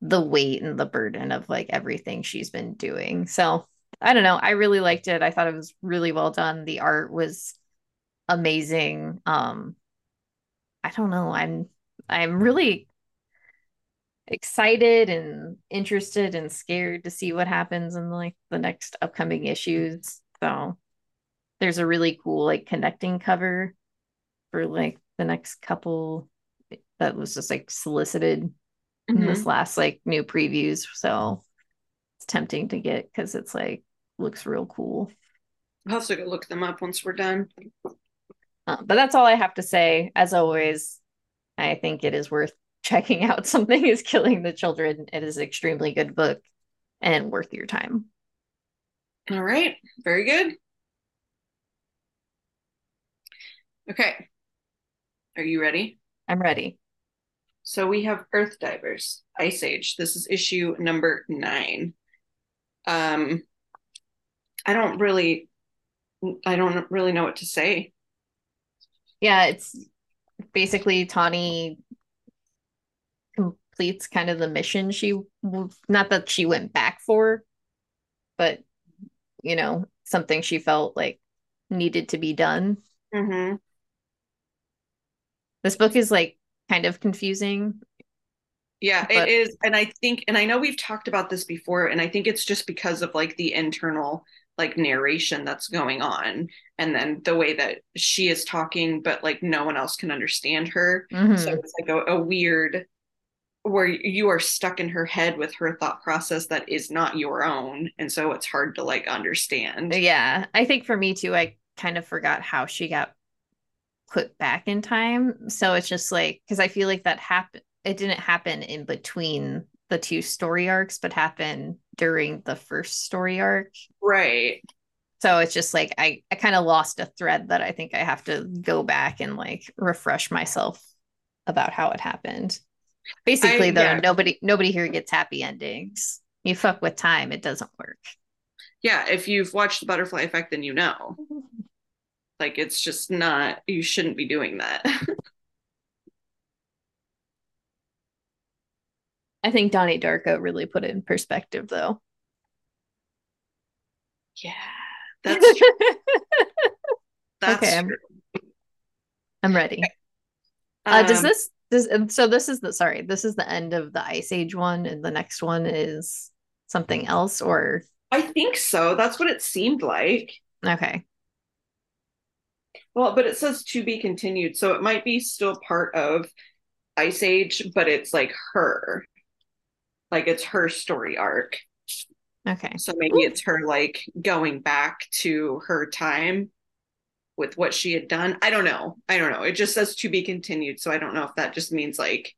the weight and the burden of like everything she's been doing. So i don't know. I really liked it. I thought it was really well done. The art was amazing. Um i don't know. I'm i'm really excited and interested and scared to see what happens in like the next upcoming issues so there's a really cool like connecting cover for like the next couple that was just like solicited in Mhm. this last like new previews so it's tempting to get because it's like looks real cool I'll have to go look them up once we're done. uh, but that's all i have to say as always i think it is worth checking out something is killing the children. It is an extremely good book and worth your time. All right. Very good. Okay. Are you ready? I'm ready. So we have earth divers ice age. This is issue number nine. Um i don't really i don't really know what to say. Yeah it's basically tawny completes kind of the mission she not that she went back for but you know something she felt like needed to be done mm-hmm. this book is like kind of confusing yeah but... it is and i think and i know we've talked about this before and i think it's just because of like the internal like narration that's going on and then the way that she is talking but like no one else can understand her mm-hmm. so it's like a, a weird where you are stuck in her head with her thought process that is not your own and so it's hard to like understand. Yeah i think for me too i kind of forgot how she got put back in time so it's just like because i feel like that happened it didn't happen in between the two story arcs but happened during the first story arc. Right. So it's just like i i kind of lost a thread that i think i have to go back and like refresh myself about how it happened Basically, I, though, yeah. nobody nobody here gets happy endings. You fuck with time, it doesn't work. Yeah, if you've watched the butterfly effect, then you know. Like it's just not you shouldn't be doing that. I think Donnie Darko really put it in perspective though. Yeah. That's true. that's okay, true. I'm, I'm ready. Uh, does um, this this so this is the sorry this is the end of the ice age one and the next one is something else or? I think so. That's what it seemed like. Okay. Well but it says to be continued so it might be still part of ice age but it's like her. Like it's her story arc. Okay. So maybe Ooh. it's her like going back to her time with what she had done. I don't know. I don't know. It just says to be continued. So I don't know if that just means like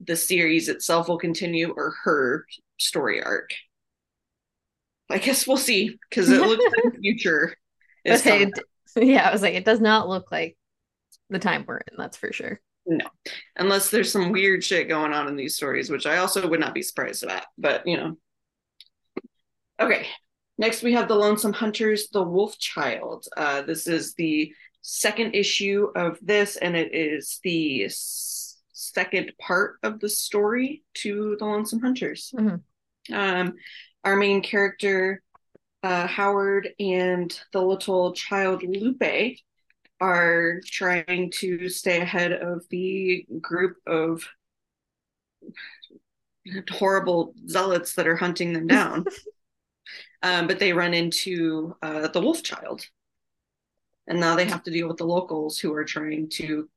the series itself will continue or her story arc. I guess we'll see because it looks like the future is okay. Yeah, I was like, it does not look like the time we're in, that's for sure. No, unless there's some weird shit going on in these stories, which I also would not be surprised about, But you know, okay, Next, we have The Lonesome Hunters, The Wolf Child. Uh, this is the second issue of this, and it is the s- second part of the story to The Lonesome Hunters. Mm-hmm. Um, our main character, uh, Howard, and the little child Lupe are trying to stay ahead of the group of horrible zealots that are hunting them down. Um, but they run into uh, the wolf child. And now they have to deal with the locals who are trying to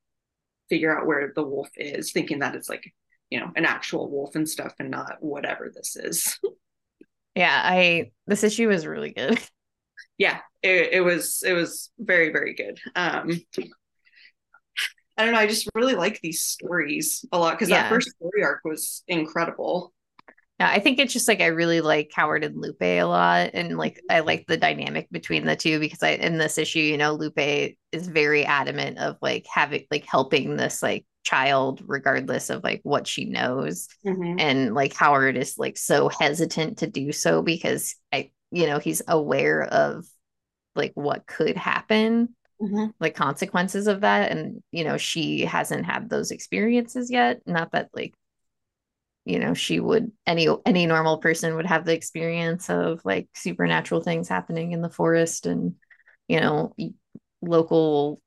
figure out where the wolf is, thinking that it's like, you know, an actual wolf and stuff and not whatever this is. yeah, I this issue was really good. Yeah, it, it was it was very, very good. Um I don't know, I just really like these stories a lot because yeah. that first story arc was incredible. I think it's just like I really like Howard and Lupe a lot, and like I like the dynamic between the two because I in this issue, you know, Lupe is very adamant of like having like helping this like child regardless of like what she knows, mm-hmm. and like Howard is like so hesitant to do so because I you know he's aware of like what could happen. Mm-hmm. like consequences of that and you know she hasn't had those experiences yet not that like you know she would any any normal person would have the experience of like supernatural things happening in the forest and you know local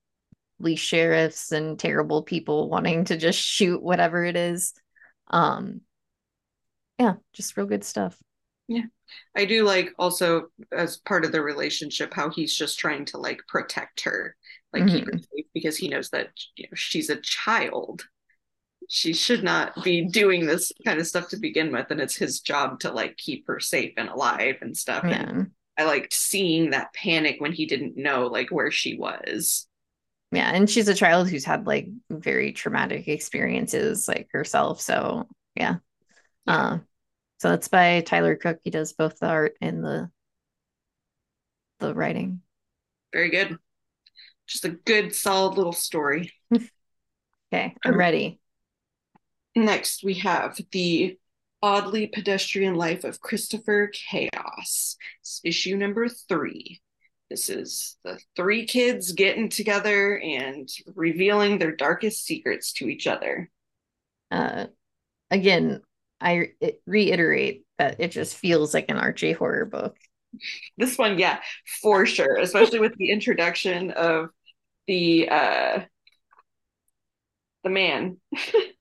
police sheriffs and terrible people wanting to just shoot whatever it is. Um yeah just real good stuff. Yeah. I do like also as part of the relationship how he's just trying to like protect her. Like mm-hmm. keep her safe because he knows that you know she's a child she should not be doing this kind of stuff to begin with and it's his job to like keep her safe and alive and stuff yeah. and i liked seeing that panic when he didn't know like where she was yeah, and she's a child who's had like very traumatic experiences like herself. So yeah. yeah. Uh, so that's by Tyler Crook. He does both the art and the the writing. Very good. Just a good, solid little story. okay, I'm ready. Next, we have the oddly pedestrian life of Christopher Chaos. It's issue number three. This is the three kids getting together and revealing their darkest secrets to each other. Uh, again, I reiterate that it just feels like an Archie horror book. This one, yeah, for sure, especially with the introduction of the uh the man.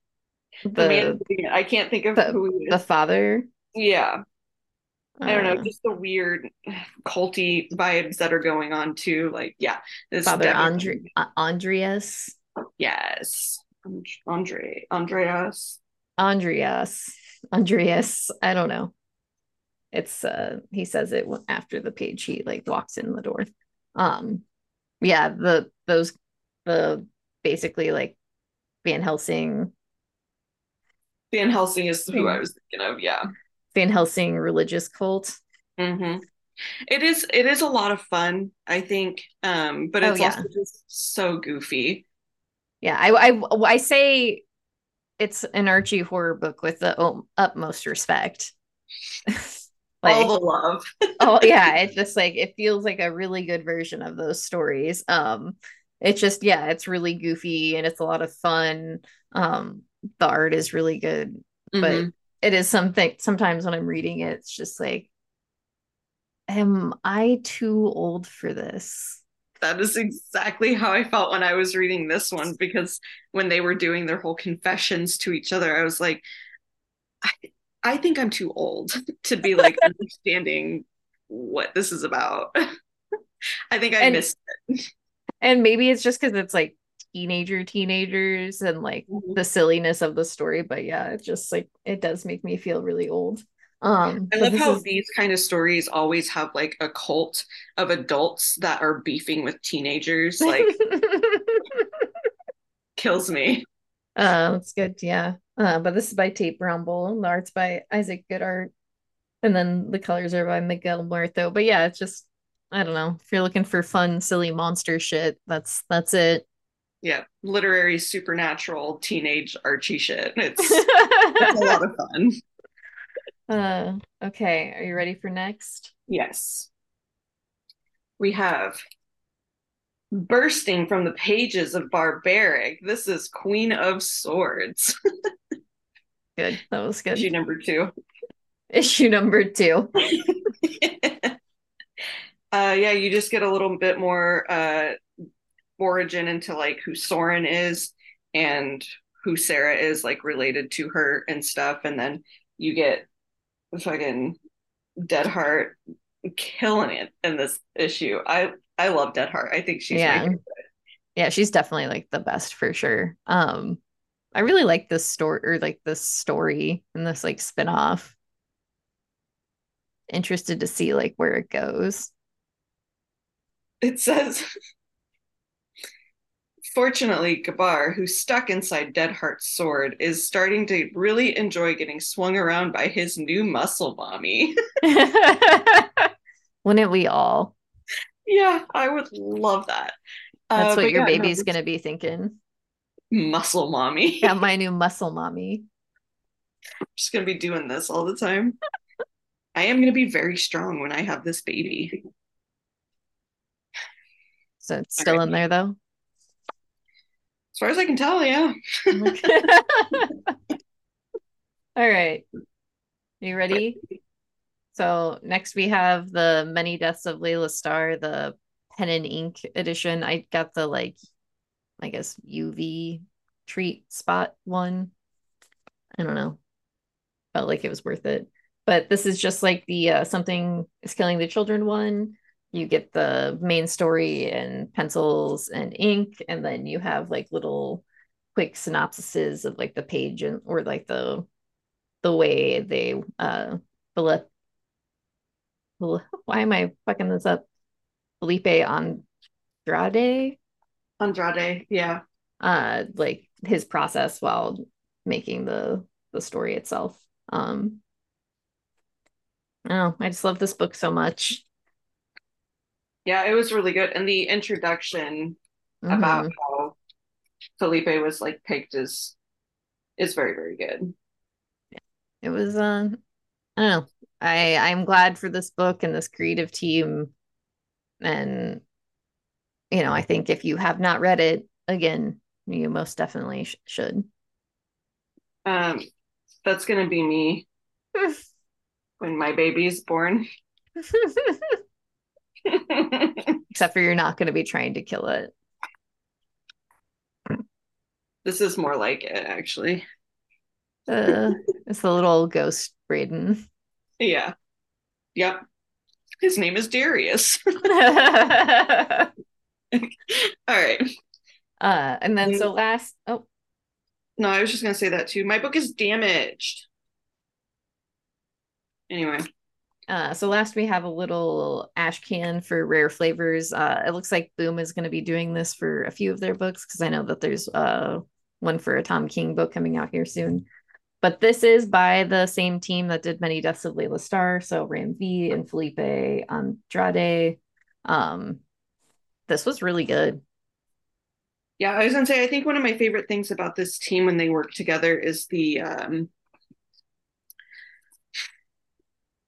the, the man I can't think of the, who. The father. Yeah. I don't know, uh. just the weird culty vibes that are going on too. Like, yeah, this Father Andre uh, Andreas. Yes, Andre Andreas. Andreas. Andreas. I don't know. It's uh he says it after the page he like walks in the door. Um yeah, the those the basically like Van Helsing. Van Helsing is who I was thinking of, yeah. Van Helsing religious cult. Mm-hmm. It is it is a lot of fun, I think. Um, but oh, it's oh, yeah. also just so goofy. Yeah, I, I I say it's an Archie horror book with the utmost respect. like, All the love. oh yeah, it just like it feels like a really good version of those stories. Um, it's just yeah, it's really goofy and it's a lot of fun. Um, the art is really good, mm-hmm. but it is something. Sometimes when I'm reading it, it's just like, am I too old for this? that is exactly how I felt when I was reading this one because when they were doing their whole confessions to each other, I was like, I, I think I'm too old to be like understanding what this is about. I think I and, missed it. And maybe it's just because it's like teenager teenagers and like mm-hmm. the silliness of the story. But yeah, it just like it does make me feel really old. Um, I love how is... these kind of stories always have like a cult of adults that are beefing with teenagers. Like, kills me. Uh, that's good. Yeah. Uh, but this is by Tate Brombal. The art's by Isaac Goodhart And then the colors are by Miquel Muerto. But yeah, it's just, I don't know. If you're looking for fun, silly monster shit, that's that's it. Yeah. Literary, supernatural, teenage Archie shit. It's, it's a lot of fun. Uh, okay, are you ready for next? Yes. We have bursting from the pages of Barbaric. This is Queen of Swords. good. That was good. Issue number two. Issue number two. uh, yeah, you just get a little bit more uh, origin into like who Soren is and who Sarah is like related to her and stuff. And then you get fucking Dead Heart killing it in this issue. I I love Dead Heart. I think she's yeah. Yeah, she's definitely like the best for sure. Um I really like this story or like this story and this like spin-off. Interested to see like where it goes. It says Fortunately, Gabar, who's stuck inside Deadheart's sword, is starting to really enjoy getting swung around by his new muscle mommy. Wouldn't we all? Yeah, I would love that. That's uh, what your yeah, baby's no, going to be thinking. Muscle mommy. Yeah, my new muscle mommy. I'm just going to be doing this all the time. I am going to be very strong when I have this baby. So it's still right. in there though? As far as I can tell, yeah. All right. You ready? So next we have the Many Deaths of Laila Starr, the pen and ink edition. I got the like, I guess UV treat spot one. I don't know. Felt like it was worth it. But this is just like the uh, something is killing the children one you get the main story and pencils and ink and then you have like little quick synopsises of like the page and or like the the way they uh Felipe, why am I fucking this up? Felipe Andrade Andrade, yeah. Uh like his process while making the the story itself. Um Oh, I just love this book so much. Yeah, it was really good. And the introduction mm-hmm. about how Felipe was like picked is is very, very good. It was uh I don't know. I I'm glad for this book and this creative team and you know, I think if you have not read it again, you most definitely sh- should. Um that's going to be me when my baby is born. Except for you're not going to be trying to kill it. This is more like it, actually. Uh, it's the little ghost Braden. Yeah. Yep. His name is Darius. All right. Uh, and then so last, oh. No, I was just gonna say that too. My book is damaged. Anyway. Uh, so last we have a little ash can for rare flavors. Uh, it looks like Boom is going to be doing this for a few of their books because I know that there's uh, one for a Tom King book coming out here soon. But this is by the same team that did Many Deaths of Laila Starr. So Ram V and Felipe Andrade. Um, this was really good. Yeah, I was gonna say I think one of my favorite things about this team when they work together is the um,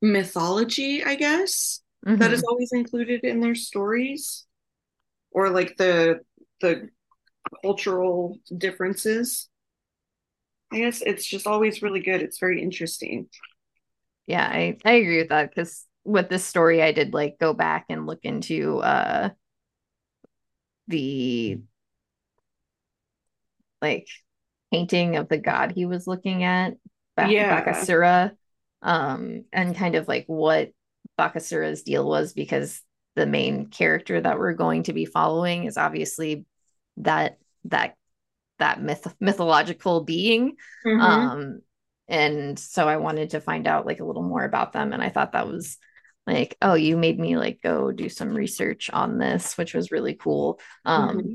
mythology, I guess, mm-hmm. that is mm-hmm. always included in their stories, or like the the cultural differences. I guess it's just always really good. It's very interesting. Yeah, I, I agree with that because with this story, I did like go back and look into uh the like painting of the god he was looking at, Bak- yeah. Bakasura um, and kind of like what Bakasura's deal was because the main character that we're going to be following is obviously that that that myth mythological being. Mm-hmm. Um, and so I wanted to find out like a little more about them, and I thought that was like, oh, you made me like go do some research on this, which was really cool. Um, mm-hmm.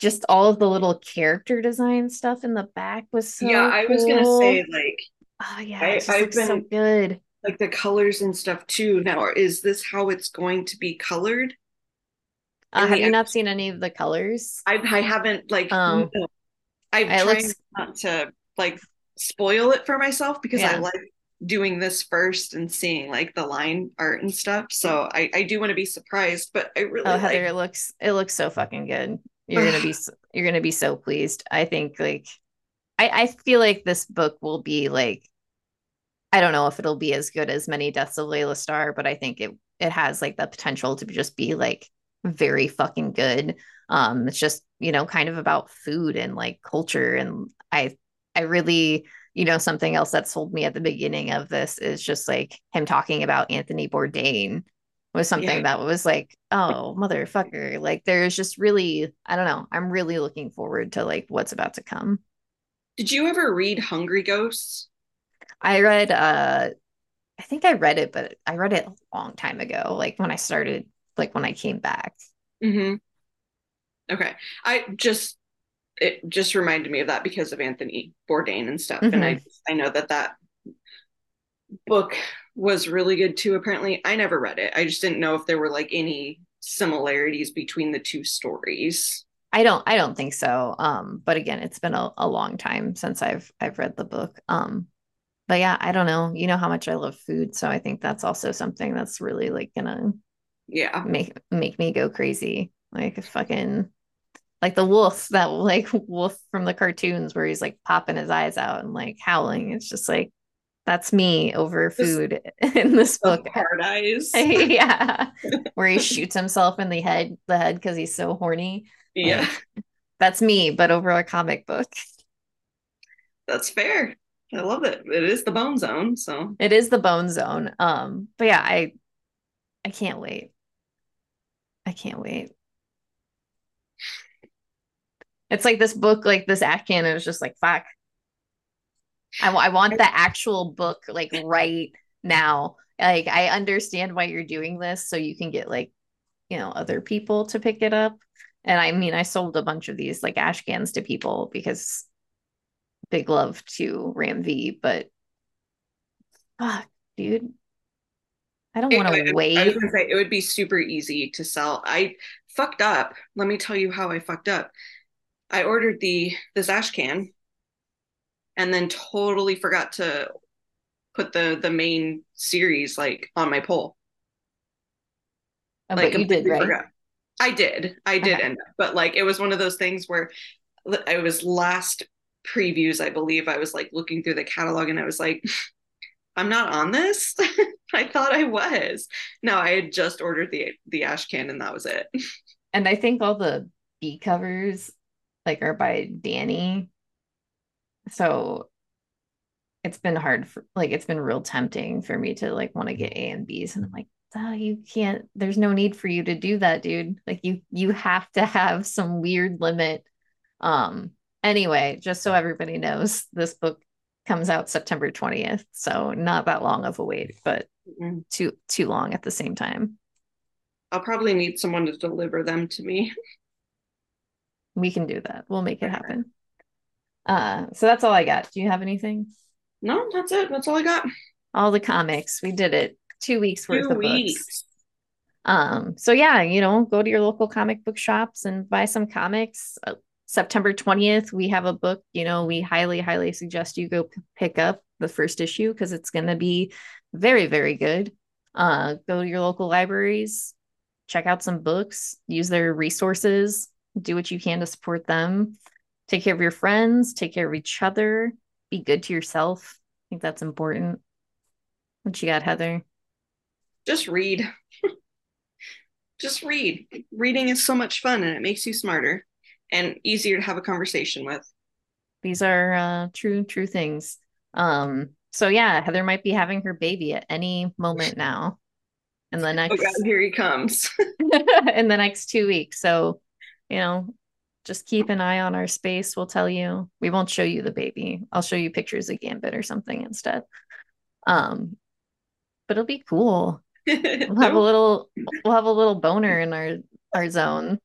Just all of the little character design stuff in the back was so. Yeah, I cool. was gonna say like Oh yeah, I, have been so good. Like the colors and stuff too. Now, is this how it's going to be colored? Uh, have you not seen any of the colors? I, I haven't like. Um, no. I'm trying looks... not to like spoil it for myself because yeah. I like doing this first and seeing like the line art and stuff. So I I do want to be surprised, but I really. Oh, Heather, like... it looks it looks so fucking good. You're gonna be you're gonna be so pleased. I think like I, I feel like this book will be like I don't know if it'll be as good as many deaths of Laila Starr, but I think it it has like the potential to just be like very fucking good. Um, it's just you know kind of about food and like culture, and I I really you know something else that sold me at the beginning of this is just like him talking about Anthony Bourdain was something yeah. that was like oh motherfucker like there's just really I don't know I'm really looking forward to like what's about to come. Did you ever read Hungry Ghosts? I read uh I think I read it, but I read it a long time ago, like when I started, like when I came back. Mm-hmm. Okay. I just it just reminded me of that because of Anthony Bourdain and stuff. Mm-hmm. And I I know that that book was really good too. Apparently, I never read it. I just didn't know if there were like any similarities between the two stories. I don't I don't think so. Um, but again, it's been a, a long time since I've I've read the book. Um, but yeah, I don't know. You know how much I love food, so I think that's also something that's really like gonna yeah make make me go crazy. Like fucking like the wolf that like wolf from the cartoons where he's like popping his eyes out and like howling. It's just like that's me over food in this book. Hard eyes. yeah. Where he shoots himself in the head, the head because he's so horny. Yeah. Like, that's me, but over a comic book. That's fair. I love it. It is the bone zone. So it is the bone zone. Um, but yeah, I I can't wait. I can't wait. It's like this book, like this act it was just like fuck. I, I want the actual book like right now. Like I understand why you're doing this, so you can get like you know, other people to pick it up. And I mean, I sold a bunch of these like ash cans to people because big love to Ram V, but fuck, dude. I don't want to wait. I was gonna say it would be super easy to sell. I fucked up. Let me tell you how I fucked up. I ordered the this ash can and then totally forgot to put the the main series like on my poll. Oh, like you did, right? Forgot. I did. I did okay. end up, but like it was one of those things where it was last previews, I believe. I was like looking through the catalog and I was like, I'm not on this. I thought I was. No, I had just ordered the the ash can and that was it. And I think all the B covers like are by Danny. So it's been hard for like it's been real tempting for me to like want to get A and B's and I'm like, oh, you can't there's no need for you to do that, dude. Like you you have to have some weird limit. Um anyway, just so everybody knows, this book comes out September 20th. So not that long of a wait, but mm-hmm. too too long at the same time. I'll probably need someone to deliver them to me. we can do that. We'll make it happen. Uh so that's all I got. Do you have anything? No, that's it. That's all I got. All the comics. We did it. Two weeks worth Two of weeks. books. Um, so yeah, you know, go to your local comic book shops and buy some comics. Uh, September 20th, we have a book, you know, we highly, highly suggest you go p- pick up the first issue because it's going to be very, very good. Uh, go to your local libraries, check out some books, use their resources, do what you can to support them. Take care of your friends, take care of each other, be good to yourself. I think that's important. What you got, Heather? Just read. Just read. Reading is so much fun and it makes you smarter and easier to have a conversation with. These are uh, true, true things. Um, so yeah, Heather might be having her baby at any moment now. In the next, oh God, here he comes. in the next two weeks. So, you know, just keep an eye on our space. We'll tell you. We won't show you the baby. I'll show you pictures of Gambit or something instead. Um, but it'll be cool. We'll have a little. We'll have a little boner in our our zone.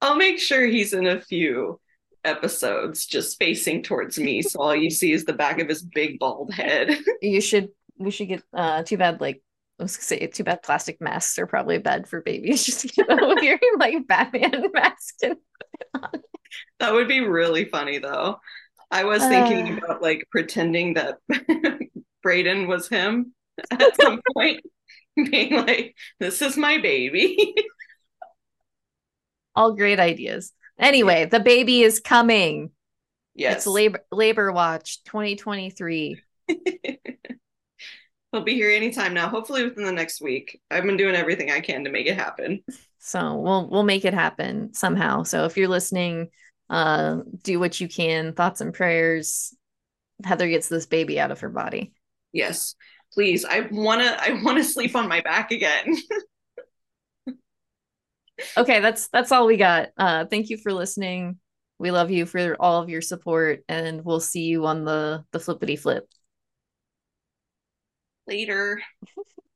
I'll make sure he's in a few episodes just facing towards me so all you see is the back of his big bald head you should we should get uh too bad like I was gonna say too bad plastic masks are probably bad for babies just you know wearing like Batman mask that would be really funny though I was thinking uh, about like pretending that Braden was him at some point being like this is my baby all great ideas. Anyway, the baby is coming. Yes. It's labor labor watch 2023. He'll be here anytime now, hopefully within the next week. I've been doing everything I can to make it happen. So we'll we'll make it happen somehow. So if you're listening, uh do what you can. Thoughts and prayers. Heather gets this baby out of her body. Yes. Please. I wanna I wanna sleep on my back again. okay, that's that's all we got. Uh, thank you for listening. We love you for all of your support, and we'll see you on the the flippity flip. Later.